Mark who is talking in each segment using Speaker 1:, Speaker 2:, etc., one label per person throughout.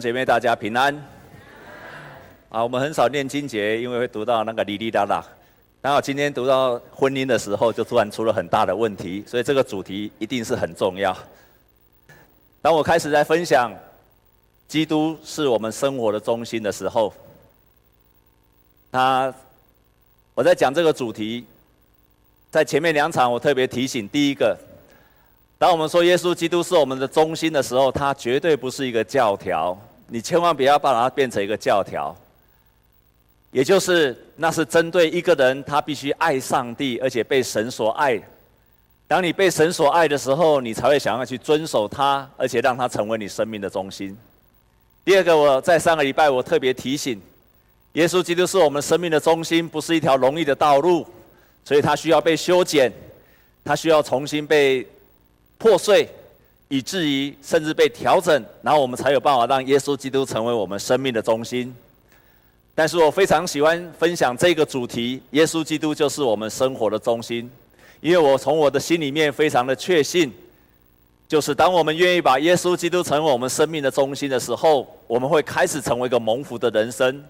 Speaker 1: 姐妹，大家平安。啊，我们很少念经节，因为会读到那个哩哩啦啦。刚好今天读到婚姻的时候，就突然出了很大的问题，所以这个主题一定是很重要。当我开始在分享基督是我们生活的中心的时候，他我在讲这个主题，在前面两场我特别提醒，第一个。当我们说耶稣基督是我们的中心的时候，它绝对不是一个教条，你千万不要把它变成一个教条。也就是，那是针对一个人，他必须爱上帝，而且被神所爱。当你被神所爱的时候，你才会想要去遵守他，而且让他成为你生命的中心。第二个，我在上个礼拜我特别提醒，耶稣基督是我们生命的中心，不是一条容易的道路，所以他需要被修剪，他需要重新被。破碎，以至于甚至被调整，然后我们才有办法让耶稣基督成为我们生命的中心。但是我非常喜欢分享这个主题：耶稣基督就是我们生活的中心，因为我从我的心里面非常的确信，就是当我们愿意把耶稣基督成为我们生命的中心的时候，我们会开始成为一个蒙福的人生。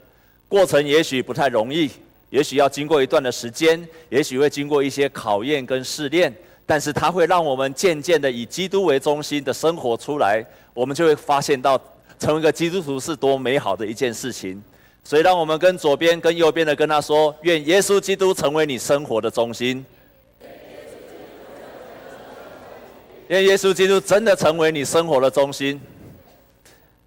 Speaker 1: 过程也许不太容易，也许要经过一段的时间，也许会经过一些考验跟试炼。但是它会让我们渐渐的以基督为中心的生活出来，我们就会发现到成为一个基督徒是多美好的一件事情。所以让我们跟左边跟右边的跟他说：愿耶稣基督成为你生活的中心。愿耶稣基督真的成为你生活的中心。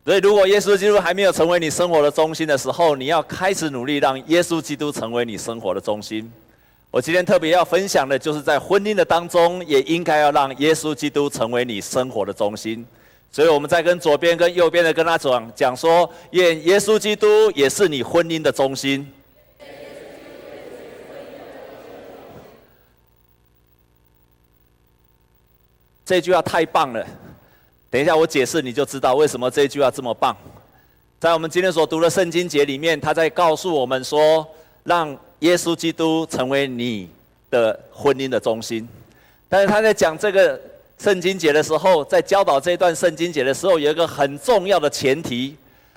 Speaker 1: 所以如果耶稣基督还没有成为你生活的中心的时候，你要开始努力让耶稣基督成为你生活的中心。我今天特别要分享的，就是在婚姻的当中，也应该要让耶稣基督成为你生活的中心。所以我们在跟左边跟右边的跟他讲讲说，愿耶稣基督也是你婚姻的中心。这句话太棒了，等一下我解释你就知道为什么这句话这么棒。在我们今天所读的圣经节里面，他在告诉我们说，让。耶稣基督成为你的婚姻的中心，但是他在讲这个圣经节的时候，在教导这段圣经节的时候，有一个很重要的前提，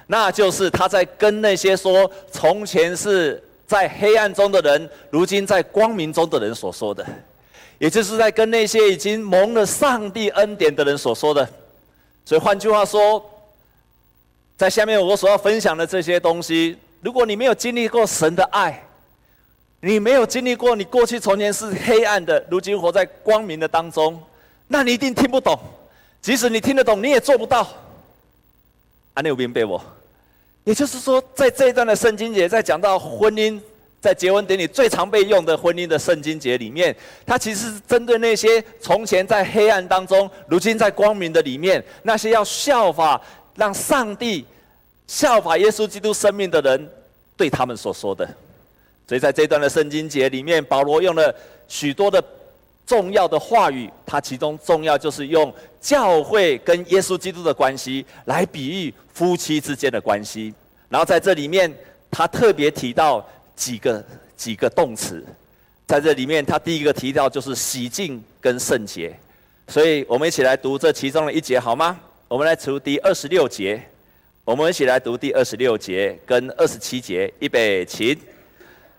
Speaker 1: 那就是他在跟那些说从前是在黑暗中的人，如今在光明中的人所说的，也就是在跟那些已经蒙了上帝恩典的人所说的。所以换句话说，在下面我所要分享的这些东西，如果你没有经历过神的爱，你没有经历过，你过去从前是黑暗的，如今活在光明的当中，那你一定听不懂。即使你听得懂，你也做不到。啊，你有明白我？也就是说，在这一段的圣经节，在讲到婚姻，在结婚典礼最常被用的婚姻的圣经节里面，它其实是针对那些从前在黑暗当中，如今在光明的里面，那些要效法让上帝效法耶稣基督生命的人，对他们所说的。所以在这段的圣经节里面，保罗用了许多的重要的话语，他其中重要就是用教会跟耶稣基督的关系来比喻夫妻之间的关系。然后在这里面，他特别提到几个几个动词，在这里面他第一个提到就是洗净跟圣洁。所以我们一起来读这其中的一节好吗？我们来读第二十六节，我们一起来读第二十六节跟二十七节，预备起。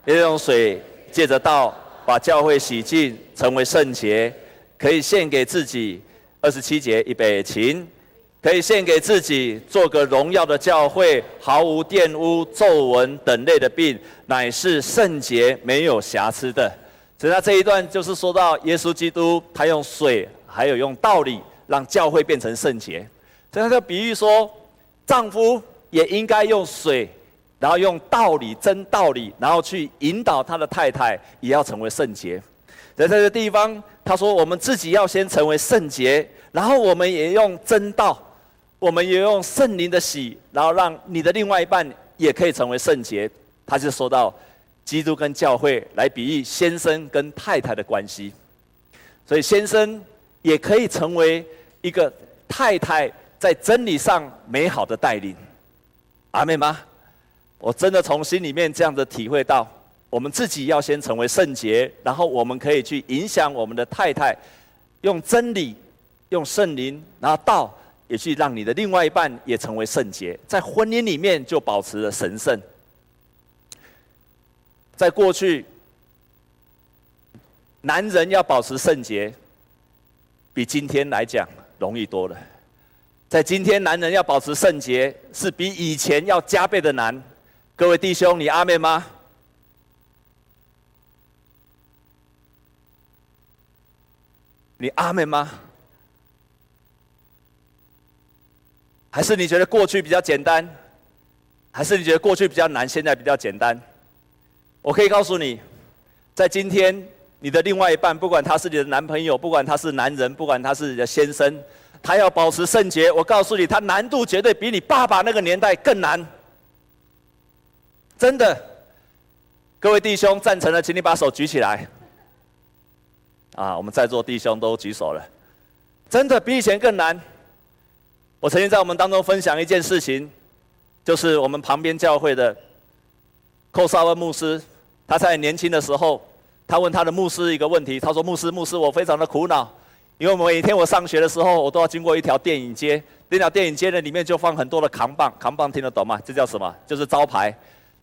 Speaker 1: 也用水借着道把教会洗净，成为圣洁，可以献给自己。二十七节，预备起，可以献给自己，做个荣耀的教会，毫无玷污、皱纹等类的病，乃是圣洁、没有瑕疵的。所以他这一段就是说到耶稣基督，他用水，还有用道理，让教会变成圣洁。所以他就比喻说，丈夫也应该用水。然后用道理、真道理，然后去引导他的太太，也要成为圣洁。在这个地方，他说：“我们自己要先成为圣洁，然后我们也用真道，我们也用圣灵的洗，然后让你的另外一半也可以成为圣洁。”他就说到基督跟教会来比喻先生跟太太的关系，所以先生也可以成为一个太太在真理上美好的带领。阿妹吗？我真的从心里面这样的体会到，我们自己要先成为圣洁，然后我们可以去影响我们的太太，用真理、用圣灵，然后道也去让你的另外一半也成为圣洁，在婚姻里面就保持了神圣。在过去，男人要保持圣洁，比今天来讲容易多了。在今天，男人要保持圣洁，是比以前要加倍的难。各位弟兄，你阿妹吗？你阿妹吗？还是你觉得过去比较简单？还是你觉得过去比较难，现在比较简单？我可以告诉你，在今天，你的另外一半，不管他是你的男朋友，不管他是男人，不管他是你的先生，他要保持圣洁。我告诉你，他难度绝对比你爸爸那个年代更难。真的，各位弟兄赞成的，请你把手举起来。啊，我们在座弟兄都举手了。真的比以前更难。我曾经在我们当中分享一件事情，就是我们旁边教会的。寇萨温牧师，他在年轻的时候，他问他的牧师一个问题。他说：“牧师，牧师，我非常的苦恼，因为每天我上学的时候，我都要经过一条电影街。那条电影街呢，里面就放很多的扛棒，扛棒听得懂吗？这叫什么？就是招牌。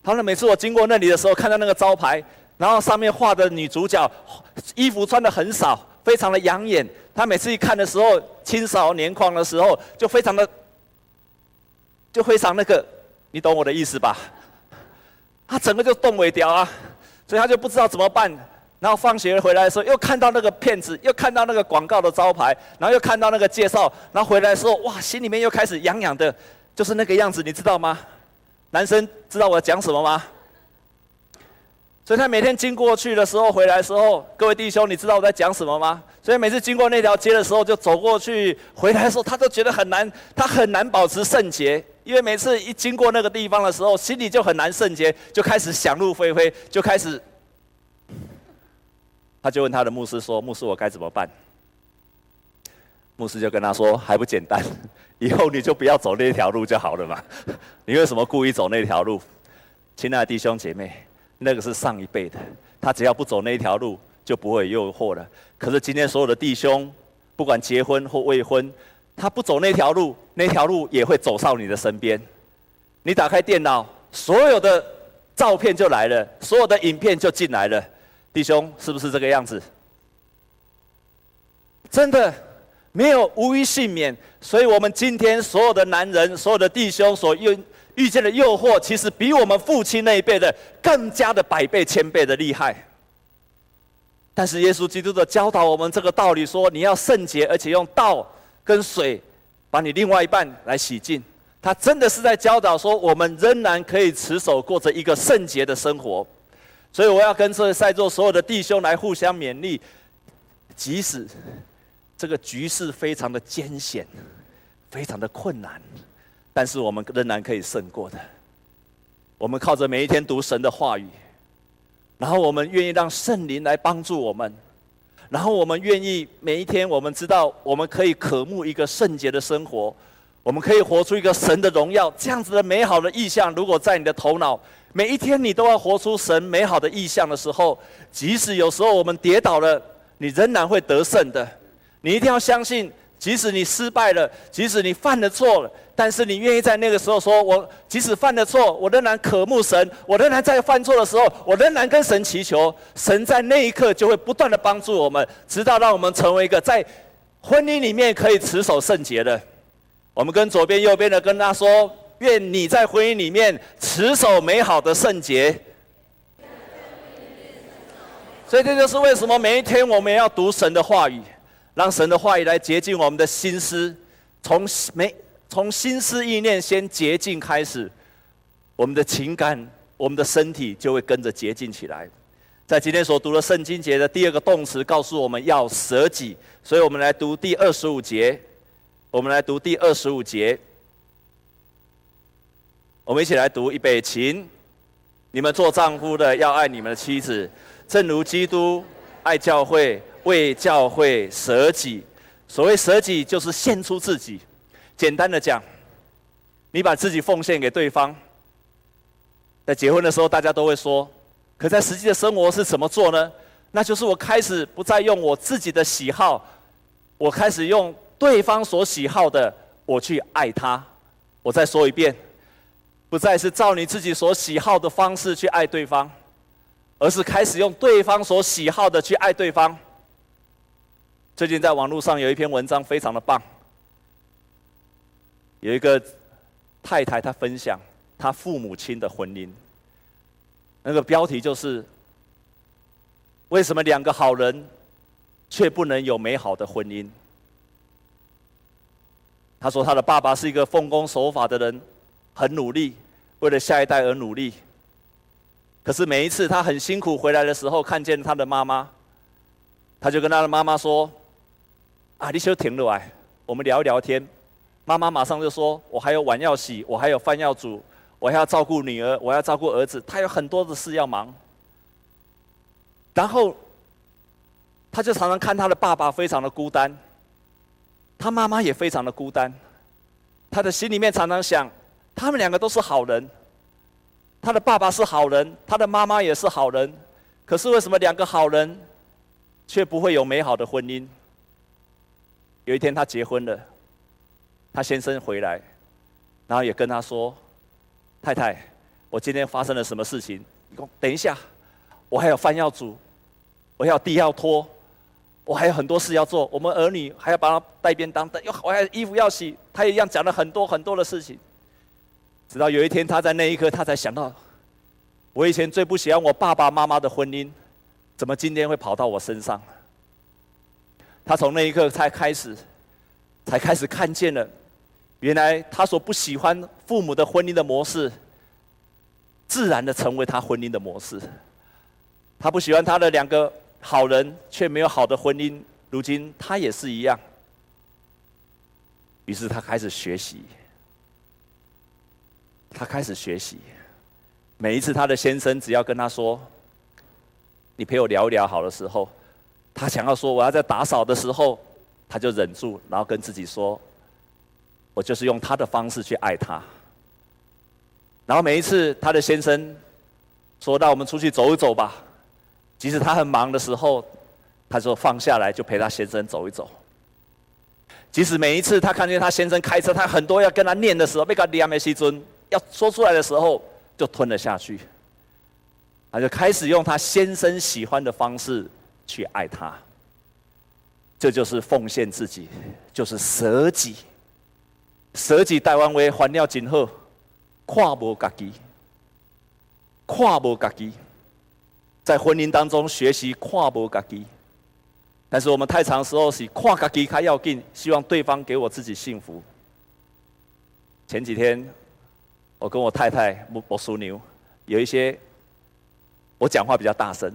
Speaker 1: 他说每次我经过那里的时候，看到那个招牌，然后上面画的女主角，衣服穿的很少，非常的养眼。他每次一看的时候，青少年况的时候，就非常的，就非常那个，你懂我的意思吧？”他整个就动尾调啊，所以他就不知道怎么办。然后放学回来的时候，又看到那个骗子，又看到那个广告的招牌，然后又看到那个介绍，然后回来的时候，哇，心里面又开始痒痒的，就是那个样子，你知道吗？男生知道我在讲什么吗？所以他每天经过去的时候，回来的时候，各位弟兄，你知道我在讲什么吗？所以每次经过那条街的时候，就走过去，回来的时候，他都觉得很难，他很难保持圣洁。因为每次一经过那个地方的时候，心里就很难圣洁，就开始想入非非，就开始，他就问他的牧师说：“牧师，我该怎么办？”牧师就跟他说：“还不简单，以后你就不要走那条路就好了嘛。你为什么故意走那条路？亲爱的弟兄姐妹，那个是上一辈的，他只要不走那条路，就不会诱惑了。可是今天所有的弟兄，不管结婚或未婚。”他不走那条路，那条路也会走上你的身边。你打开电脑，所有的照片就来了，所有的影片就进来了。弟兄，是不是这个样子？真的没有无一幸免。所以我们今天所有的男人，所有的弟兄所遇遇见的诱惑，其实比我们父亲那一辈的更加的百倍千倍的厉害。但是耶稣基督的教导我们这个道理说，你要圣洁，而且用道。跟水把你另外一半来洗净，他真的是在教导说，我们仍然可以持守过着一个圣洁的生活。所以我要跟这在座所有的弟兄来互相勉励，即使这个局势非常的艰险，非常的困难，但是我们仍然可以胜过的。我们靠着每一天读神的话语，然后我们愿意让圣灵来帮助我们。然后我们愿意每一天，我们知道我们可以渴慕一个圣洁的生活，我们可以活出一个神的荣耀，这样子的美好的意象。如果在你的头脑，每一天你都要活出神美好的意象的时候，即使有时候我们跌倒了，你仍然会得胜的。你一定要相信。即使你失败了，即使你犯了错了，但是你愿意在那个时候说：“我即使犯了错，我仍然渴慕神。我仍然在犯错的时候，我仍然跟神祈求。神在那一刻就会不断的帮助我们，直到让我们成为一个在婚姻里面可以持守圣洁的。”我们跟左边、右边的跟他说：“愿你在婚姻里面持守美好的圣洁。”所以这就是为什么每一天我们要读神的话语。让神的话语来洁净我们的心思，从没从心思意念先洁净开始，我们的情感、我们的身体就会跟着洁净起来。在今天所读的圣经节的第二个动词告诉我们要舍己，所以我们来读第二十五节。我们来读第二十五节，我们一起来读预备起。你们做丈夫的要爱你们的妻子，正如基督爱教会。为教会舍己，所谓舍己就是献出自己。简单的讲，你把自己奉献给对方。在结婚的时候，大家都会说，可在实际的生活是怎么做呢？那就是我开始不再用我自己的喜好，我开始用对方所喜好的，我去爱他。我再说一遍，不再是照你自己所喜好的方式去爱对方，而是开始用对方所喜好的去爱对方。最近在网络上有一篇文章非常的棒，有一个太太她分享她父母亲的婚姻，那个标题就是“为什么两个好人却不能有美好的婚姻？”她说：“她的爸爸是一个奉公守法的人，很努力，为了下一代而努力。可是每一次他很辛苦回来的时候，看见他的妈妈，他就跟他的妈妈说：‘啊，你先停了来，我们聊一聊天。’妈妈马上就说：‘我还有碗要洗，我还有饭要煮，我还要照顾女儿，我要照顾儿子，他有很多的事要忙。’然后，他就常常看他的爸爸非常的孤单。”他妈妈也非常的孤单，他的心里面常常想，他们两个都是好人，他的爸爸是好人，他的妈妈也是好人，可是为什么两个好人，却不会有美好的婚姻？有一天他结婚了，他先生回来，然后也跟他说：“太太，我今天发生了什么事情？你说等一下，我还有饭要煮，我还有地要拖。”我还有很多事要做，我们儿女还要帮他带便当，又我还有衣服要洗，他也一样讲了很多很多的事情。直到有一天，他在那一刻，他才想到，我以前最不喜欢我爸爸妈妈的婚姻，怎么今天会跑到我身上？他从那一刻才开始，才开始看见了，原来他所不喜欢父母的婚姻的模式，自然的成为他婚姻的模式。他不喜欢他的两个。好人却没有好的婚姻，如今他也是一样。于是他开始学习，他开始学习。每一次他的先生只要跟他说：“你陪我聊一聊好的时候”，他想要说我要在打扫的时候，他就忍住，然后跟自己说：“我就是用他的方式去爱他。”然后每一次他的先生说：“让我们出去走一走吧。”即使他很忙的时候，他说放下来就陪他先生走一走。即使每一次他看见他先生开车，他很多要跟他念的时候，被他念没西尊要说出来的时候，就吞了下去。他就开始用他先生喜欢的方式去爱他。这就是奉献自己，就是舍己。舍己台湾为还了今后，跨无家己，跨无家己。在婚姻当中学习跨无家己，但是我们太长时候是跨家己较要紧，希望对方给我自己幸福。前几天我跟我太太我我属牛，有一些我讲话比较大声，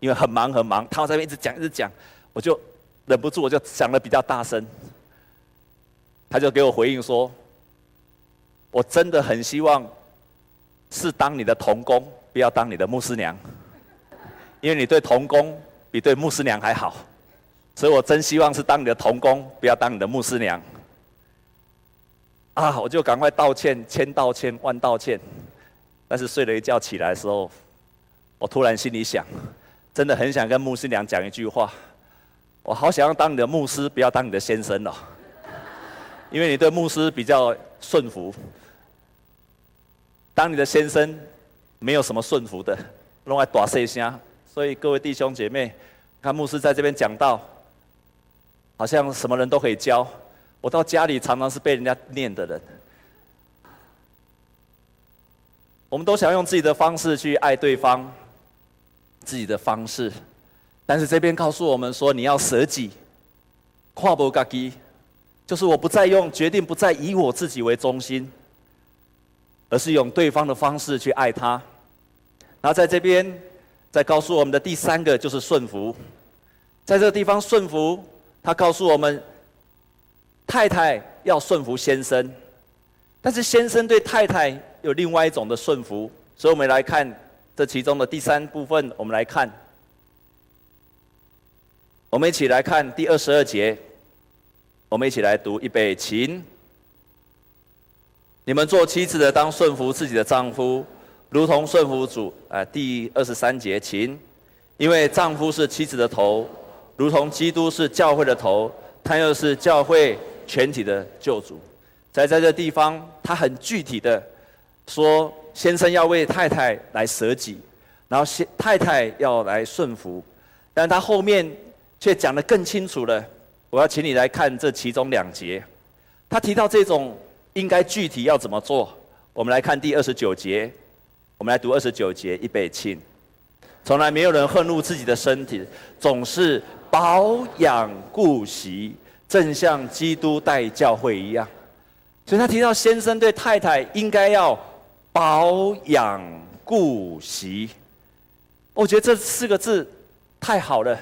Speaker 1: 因为很忙很忙，他在那边一直讲一直讲，我就忍不住我就讲得比较大声，他就给我回应说，我真的很希望是当你的童工，不要当你的牧师娘。因为你对童工比对牧师娘还好，所以我真希望是当你的童工，不要当你的牧师娘。啊，我就赶快道歉，千道歉万道歉。但是睡了一觉起来的时候，我突然心里想，真的很想跟牧师娘讲一句话，我好想要当你的牧师，不要当你的先生哦。因为你对牧师比较顺服，当你的先生没有什么顺服的，弄来大声声。所以各位弟兄姐妹，看牧师在这边讲道，好像什么人都可以教。我到家里常常是被人家念的人。我们都想用自己的方式去爱对方，自己的方式，但是这边告诉我们说，你要舍己，跨无家己，就是我不再用，决定不再以我自己为中心，而是用对方的方式去爱他。然后在这边。再告诉我们的第三个就是顺服，在这个地方顺服，他告诉我们，太太要顺服先生，但是先生对太太有另外一种的顺服，所以我们来看这其中的第三部分，我们来看，我们一起来看第二十二节，我们一起来读预备，请，你们做妻子的当顺服自己的丈夫。如同顺服主，啊，第二十三节，请，因为丈夫是妻子的头，如同基督是教会的头，他又是教会全体的救主。在在这地方，他很具体的说，先生要为太太来舍己，然后先太太要来顺服，但他后面却讲得更清楚了。我要请你来看这其中两节，他提到这种应该具体要怎么做。我们来看第二十九节，我们来读二十九节，预备起。从来没有人恨恶自己的身体，总是保养顾惜，正像基督带教会一样。所以他提到先生对太太应该要保养顾惜。我觉得这四个字太好了，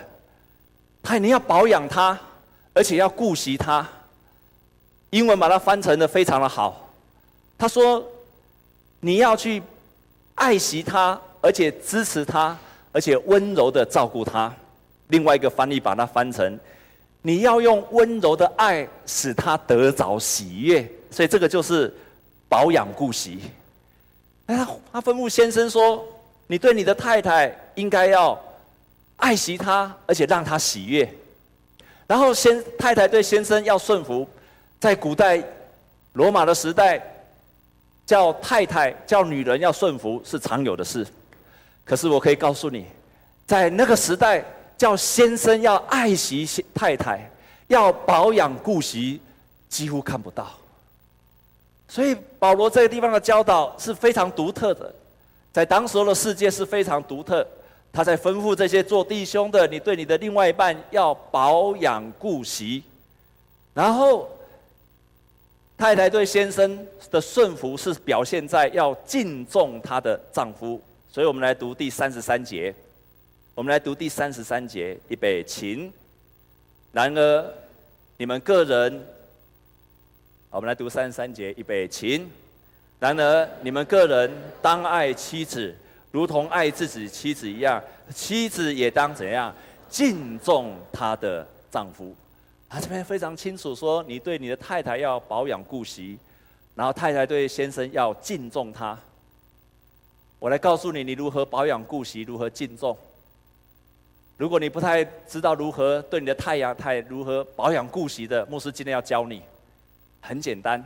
Speaker 1: 他你要保养它，而且要顾惜它。英文把它翻成的非常的好，他说。你要去爱惜它，而且支持它，而且温柔的照顾它。另外一个翻译把它翻成：你要用温柔的爱使他得着喜悦。所以这个就是保养顾惜。他他吩咐先生说：你对你的太太应该要爱惜她，而且让她喜悦。然后先太太对先生要顺服。在古代罗马的时代。叫太太、叫女人要顺服是常有的事，可是我可以告诉你，在那个时代，叫先生要爱惜太太、要保养顾惜，几乎看不到。所以保罗这个地方的教导是非常独特的，在当时候的世界是非常独特。他在吩咐这些做弟兄的，你对你的另外一半要保养顾惜，然后。太太对先生的顺服是表现在要敬重她的丈夫，所以我们来读第三十三节。我们来读第三十三节，预备起。然而，你们个人，我们来读三十三节，预备起。然而，你们个人当爱妻子，如同爱自己妻子一样；妻子也当怎样敬重她的丈夫。啊这边非常清楚说，你对你的太太要保养顾惜，然后太太对先生要敬重他。我来告诉你，你如何保养顾惜，如何敬重。如果你不太知道如何对你的太阳太如何保养顾惜的，牧师今天要教你，很简单，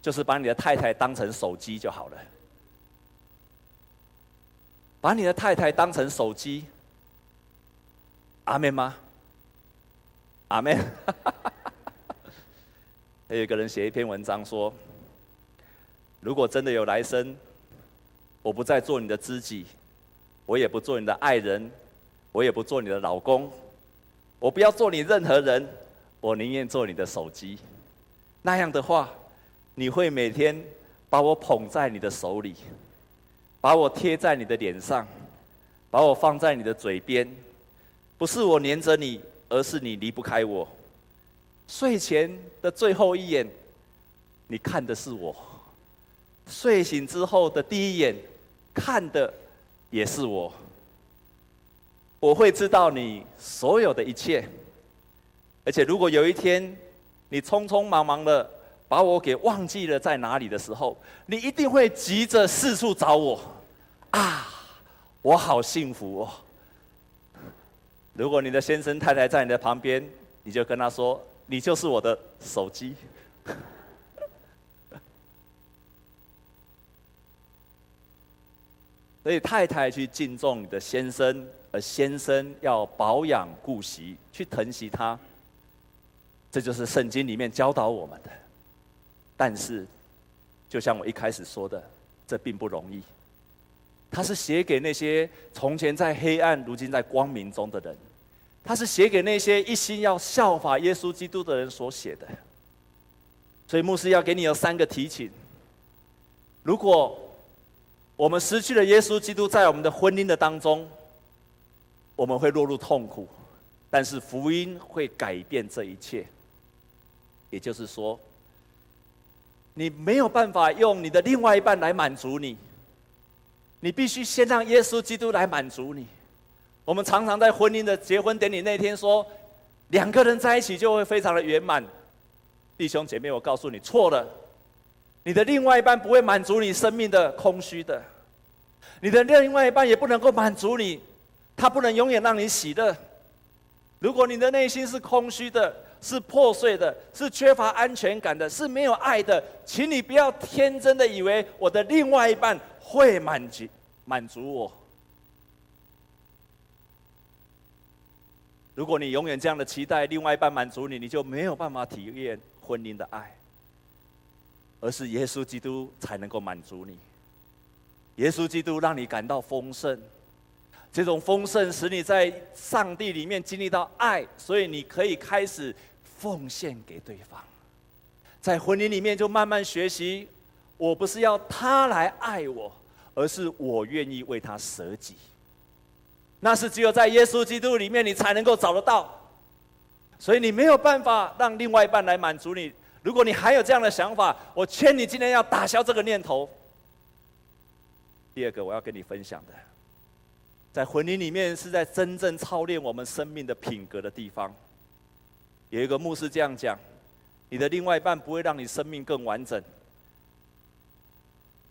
Speaker 1: 就是把你的太太当成手机就好了。把你的太太当成手机，阿妹吗？阿妹。还有一个人写一篇文章说：“如果真的有来生，我不再做你的知己，我也不做你的爱人，我也不做你的老公，我不要做你任何人，我宁愿做你的手机。那样的话，你会每天把我捧在你的手里，把我贴在你的脸上，把我放在你的嘴边，不是我黏着你。”而是你离不开我。睡前的最后一眼，你看的是我；睡醒之后的第一眼，看的也是我。我会知道你所有的一切，而且如果有一天你匆匆忙忙的把我给忘记了在哪里的时候，你一定会急着四处找我。啊，我好幸福哦！如果你的先生太太在你的旁边，你就跟他说：“你就是我的手机。”所以太太去敬重你的先生，而先生要保养顾惜，去疼惜他。这就是圣经里面教导我们的。但是，就像我一开始说的，这并不容易。他是写给那些从前在黑暗、如今在光明中的人。他是写给那些一心要效法耶稣基督的人所写的。所以牧师要给你有三个提醒：如果我们失去了耶稣基督在我们的婚姻的当中，我们会落入痛苦。但是福音会改变这一切。也就是说，你没有办法用你的另外一半来满足你。你必须先让耶稣基督来满足你。我们常常在婚姻的结婚典礼那天说，两个人在一起就会非常的圆满。弟兄姐妹，我告诉你错了，你的另外一半不会满足你生命的空虚的，你的另外一半也不能够满足你，他不能永远让你喜乐。如果你的内心是空虚的，是破碎的，是缺乏安全感的，是没有爱的，请你不要天真的以为我的另外一半会满足满足我。如果你永远这样的期待另外一半满足你，你就没有办法体验婚姻的爱，而是耶稣基督才能够满足你。耶稣基督让你感到丰盛。这种丰盛使你在上帝里面经历到爱，所以你可以开始奉献给对方。在婚姻里面就慢慢学习，我不是要他来爱我，而是我愿意为他舍己。那是只有在耶稣基督里面你才能够找得到。所以你没有办法让另外一半来满足你。如果你还有这样的想法，我劝你今天要打消这个念头。第二个我要跟你分享的。在婚姻里面，是在真正操练我们生命的品格的地方。有一个牧师这样讲：你的另外一半不会让你生命更完整，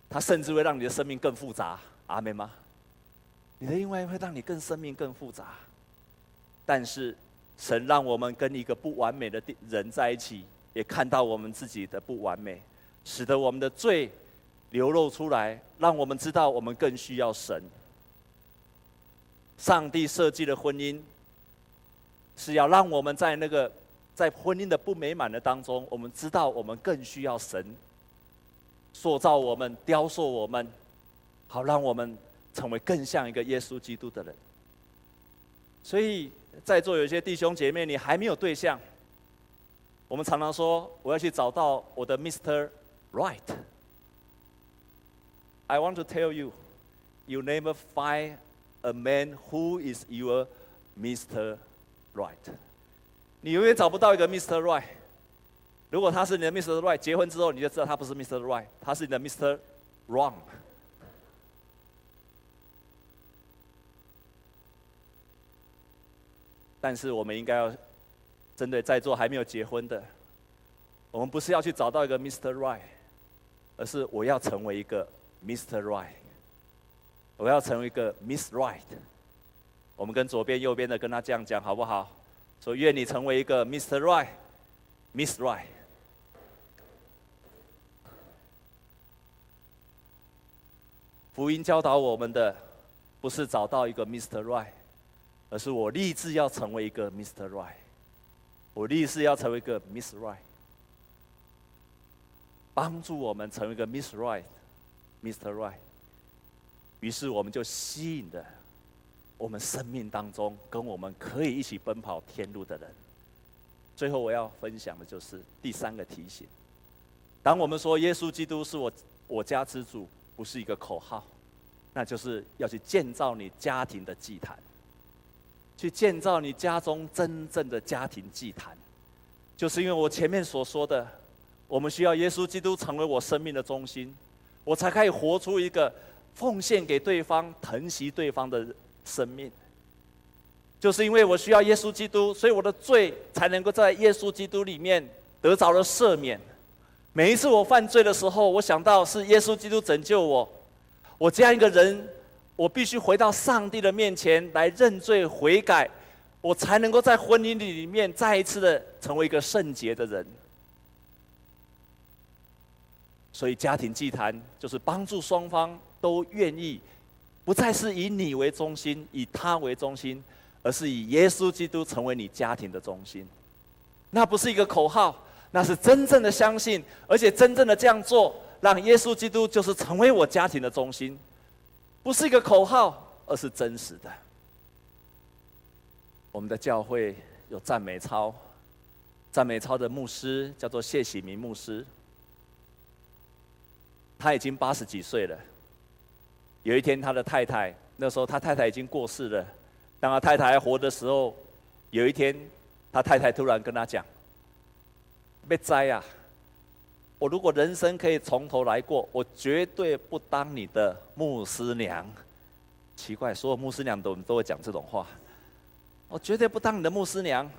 Speaker 1: 他甚至会让你的生命更复杂。阿们吗？你的另外一半会让你更生命更复杂。但是，神让我们跟一个不完美的人在一起，也看到我们自己的不完美，使得我们的罪流露出来，让我们知道我们更需要神。上帝设计的婚姻，是要让我们在那个在婚姻的不美满的当中，我们知道我们更需要神塑造我们、雕塑我们，好让我们成为更像一个耶稣基督的人。所以在座有些弟兄姐妹，你还没有对象，我们常常说我要去找到我的 Mr. Right。I want to tell you, you never find A man who is your Mr. Right，你永远找不到一个 Mr. Right。如果他是你的 Mr. Right，结婚之后你就知道他不是 Mr. Right，他是你的 Mr. Wrong。但是我们应该要针对在座还没有结婚的，我们不是要去找到一个 Mr. Right，而是我要成为一个 Mr. Right。我要成为一个 Miss Right，我们跟左边、右边的跟他这样讲好不好？所以愿你成为一个 Mr. Right，Miss Right。福音教导我们的，不是找到一个 Mr. Right，而是我立志要成为一个 Mr. Right，我立志要成为一个 Miss Right，帮助我们成为一个 Miss Right，Mr. Right。于是我们就吸引的我们生命当中跟我们可以一起奔跑天路的人。最后我要分享的就是第三个提醒：当我们说耶稣基督是我我家之主，不是一个口号，那就是要去建造你家庭的祭坛，去建造你家中真正的家庭祭坛。就是因为我前面所说的，我们需要耶稣基督成为我生命的中心，我才可以活出一个。奉献给对方，疼惜对方的生命，就是因为我需要耶稣基督，所以我的罪才能够在耶稣基督里面得着了赦免。每一次我犯罪的时候，我想到是耶稣基督拯救我。我这样一个人，我必须回到上帝的面前来认罪悔改，我才能够在婚姻里面再一次的成为一个圣洁的人。所以家庭祭坛就是帮助双方。都愿意，不再是以你为中心，以他为中心，而是以耶稣基督成为你家庭的中心。那不是一个口号，那是真正的相信，而且真正的这样做，让耶稣基督就是成为我家庭的中心，不是一个口号，而是真实的。我们的教会有赞美操，赞美操的牧师叫做谢喜明牧师，他已经八十几岁了。有一天，他的太太那时候，他太太已经过世了。当他太太还活的时候，有一天，他太太突然跟他讲：“别栽啊！我如果人生可以从头来过，我绝对不当你的牧师娘。”奇怪，所有牧师娘都都会讲这种话。我绝对不当你的牧师娘。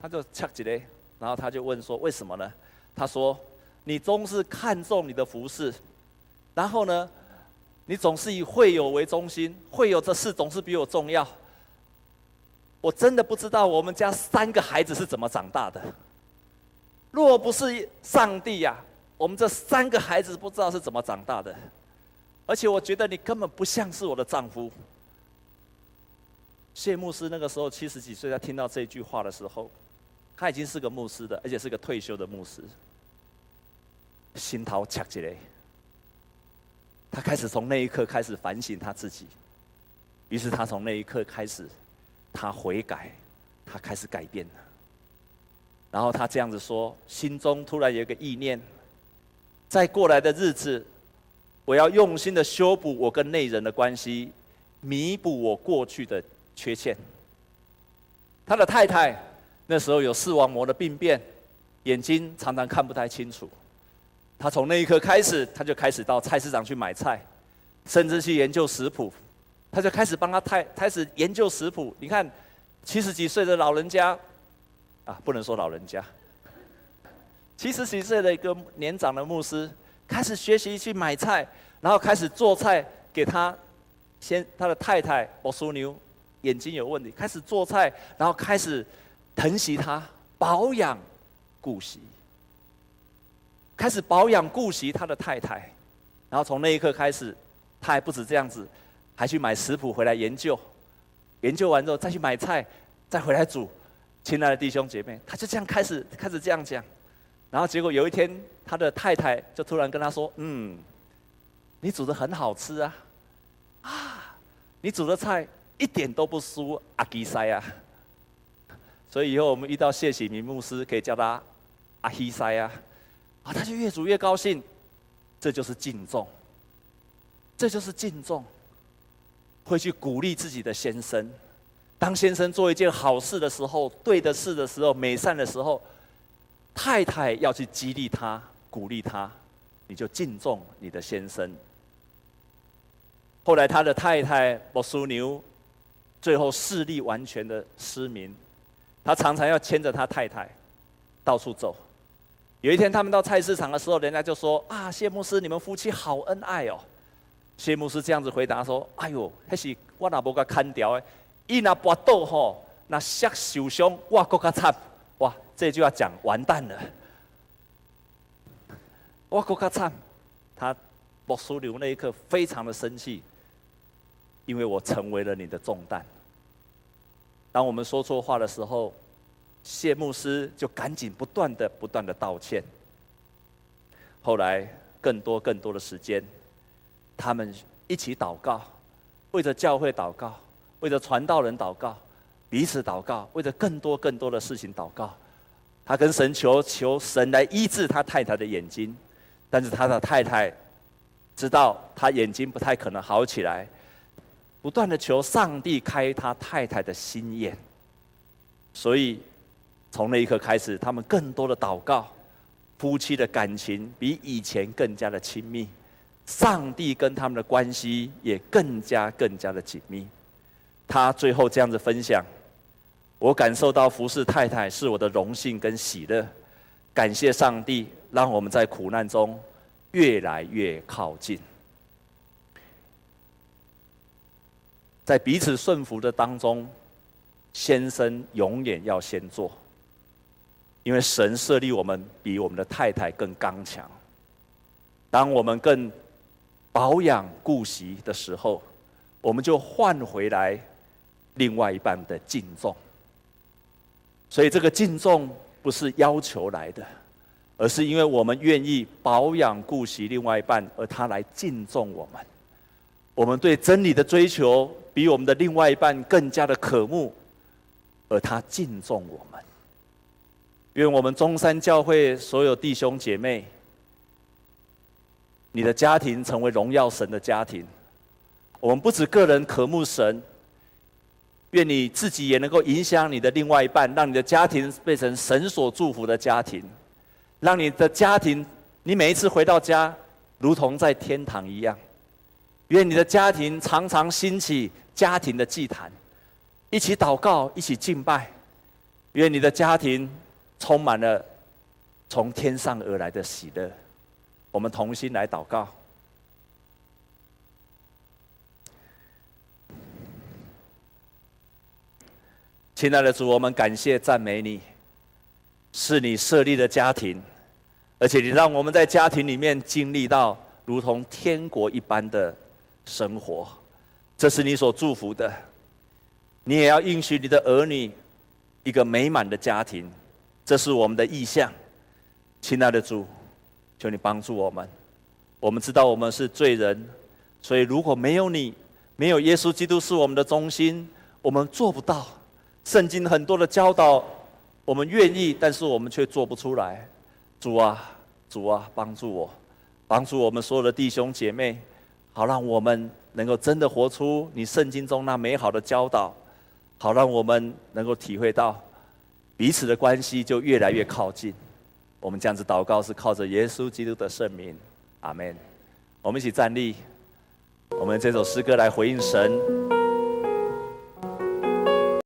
Speaker 1: 他就掐起来，然后他就问说：“为什么呢？”他说：“你总是看重你的服饰，然后呢？”你总是以会友为中心，会友这事总是比我重要。我真的不知道我们家三个孩子是怎么长大的。若不是上帝呀、我们这三个孩子不知道是怎么长大的。而且我觉得你根本不像是我的丈夫。谢牧师那个时候七十几岁，他听到这句话的时候，他已经是个牧师的，而且是个退休的牧师，心头掐起来。他开始从那一刻开始反省他自己，于是他从那一刻开始，他悔改，他开始改变了。然后他这样子说，心中突然有一个意念，在过来的日子，我要用心的修补我跟内人的关系，弥补我过去的缺陷。他的太太那时候有视网膜的病变，眼睛常常看不太清楚。他从那一刻开始，他就开始到菜市场去买菜，甚至去研究食谱。他就开始帮他太开始研究食谱。你看，七十几岁的老人家。啊，不能说老人家，七十几岁的一个年长的牧师，开始学习去买菜，然后开始做菜给他先他的太太我叔牛眼睛有问题，开始做菜，然后开始疼惜他，保养顾惜，开始保养顾惜他的太太，然后从那一刻开始，他还不止这样子，还去买食谱回来研究，研究完之后再去买菜，再回来煮。亲爱的弟兄姐妹，他就这样开始开始这样讲，然后结果有一天，他的太太就突然跟他说：“嗯，你煮的很好吃啊，啊，你煮的菜一点都不输阿基塞啊。”所以以后我们遇到谢喜明牧师，可以叫他阿希塞啊，啊，他就越煮越高兴，这就是敬重，这就是敬重，会去鼓励自己的先生。当先生做一件好事的时候，对的事的时候，美善的时候，太太要去激励他、鼓励他，你就敬重你的先生。后来他的太太波苏牛，最后视力完全的失明，他常常要牵着他太太到处走。有一天他们到菜市场的时候，人家就说：“啊，谢牧师，你们夫妻好恩爱哦。”谢牧师这样子回答说：“哎呦，那是我老婆个看掉诶。”伊那搏斗吼，那摔受伤，我，更加惨！哇，这句话讲完蛋了。我，更加惨！他波苏牛那一刻非常的生气，因为我成为了你的重担。当我们说错话的时候，谢牧师就赶紧不断的、不断的道歉。后来更多、更多的时间，他们一起祷告，为着教会祷告。为着传道人祷告，彼此祷告，为着更多更多的事情祷告。他跟神求，求神来医治他太太的眼睛，但是他的太太知道他眼睛不太可能好起来，不断的求上帝开他太太的心眼。所以从那一刻开始，他们更多的祷告，夫妻的感情比以前更加的亲密，上帝跟他们的关系也更加更加的紧密。他最后这样子分享：我感受到服侍太太是我的荣幸跟喜乐，感谢上帝让我们在苦难中越来越靠近，在彼此顺服的当中，先生永远要先做，因为神设立我们比我们的太太更刚强。当我们更保养顾惜的时候，我们就换回来。另外一半的敬重，所以这个敬重不是要求来的，而是因为我们愿意保养顾惜另外一半，而他来敬重我们。我们对真理的追求比我们的另外一半更加的渴慕，而他敬重我们。愿我们中山教会所有弟兄姐妹，你的家庭成为荣耀神的家庭。我们不止个人渴慕神。愿你自己也能够影响你的另外一半，让你的家庭变成神所祝福的家庭，让你的家庭，你每一次回到家，如同在天堂一样。愿你的家庭常常兴起家庭的祭坛，一起祷告，一起敬拜。愿你的家庭充满了从天上而来的喜乐。我们同心来祷告。亲爱的主，我们感谢赞美你，是你设立的家庭，而且你让我们在家庭里面经历到如同天国一般的生活，这是你所祝福的。你也要应许你的儿女一个美满的家庭，这是我们的意向。亲爱的主，求你帮助我们。我们知道我们是罪人，所以如果没有你，没有耶稣基督是我们的中心，我们做不到。圣经很多的教导，我们愿意，但是我们却做不出来。主啊，主啊，帮助我，帮助我们所有的弟兄姐妹，好让我们能够真的活出你圣经中那美好的教导，好让我们能够体会到彼此的关系就越来越靠近。我们这样子祷告是靠着耶稣基督的圣名，阿门。我们一起站立，我们这首诗歌来回应神。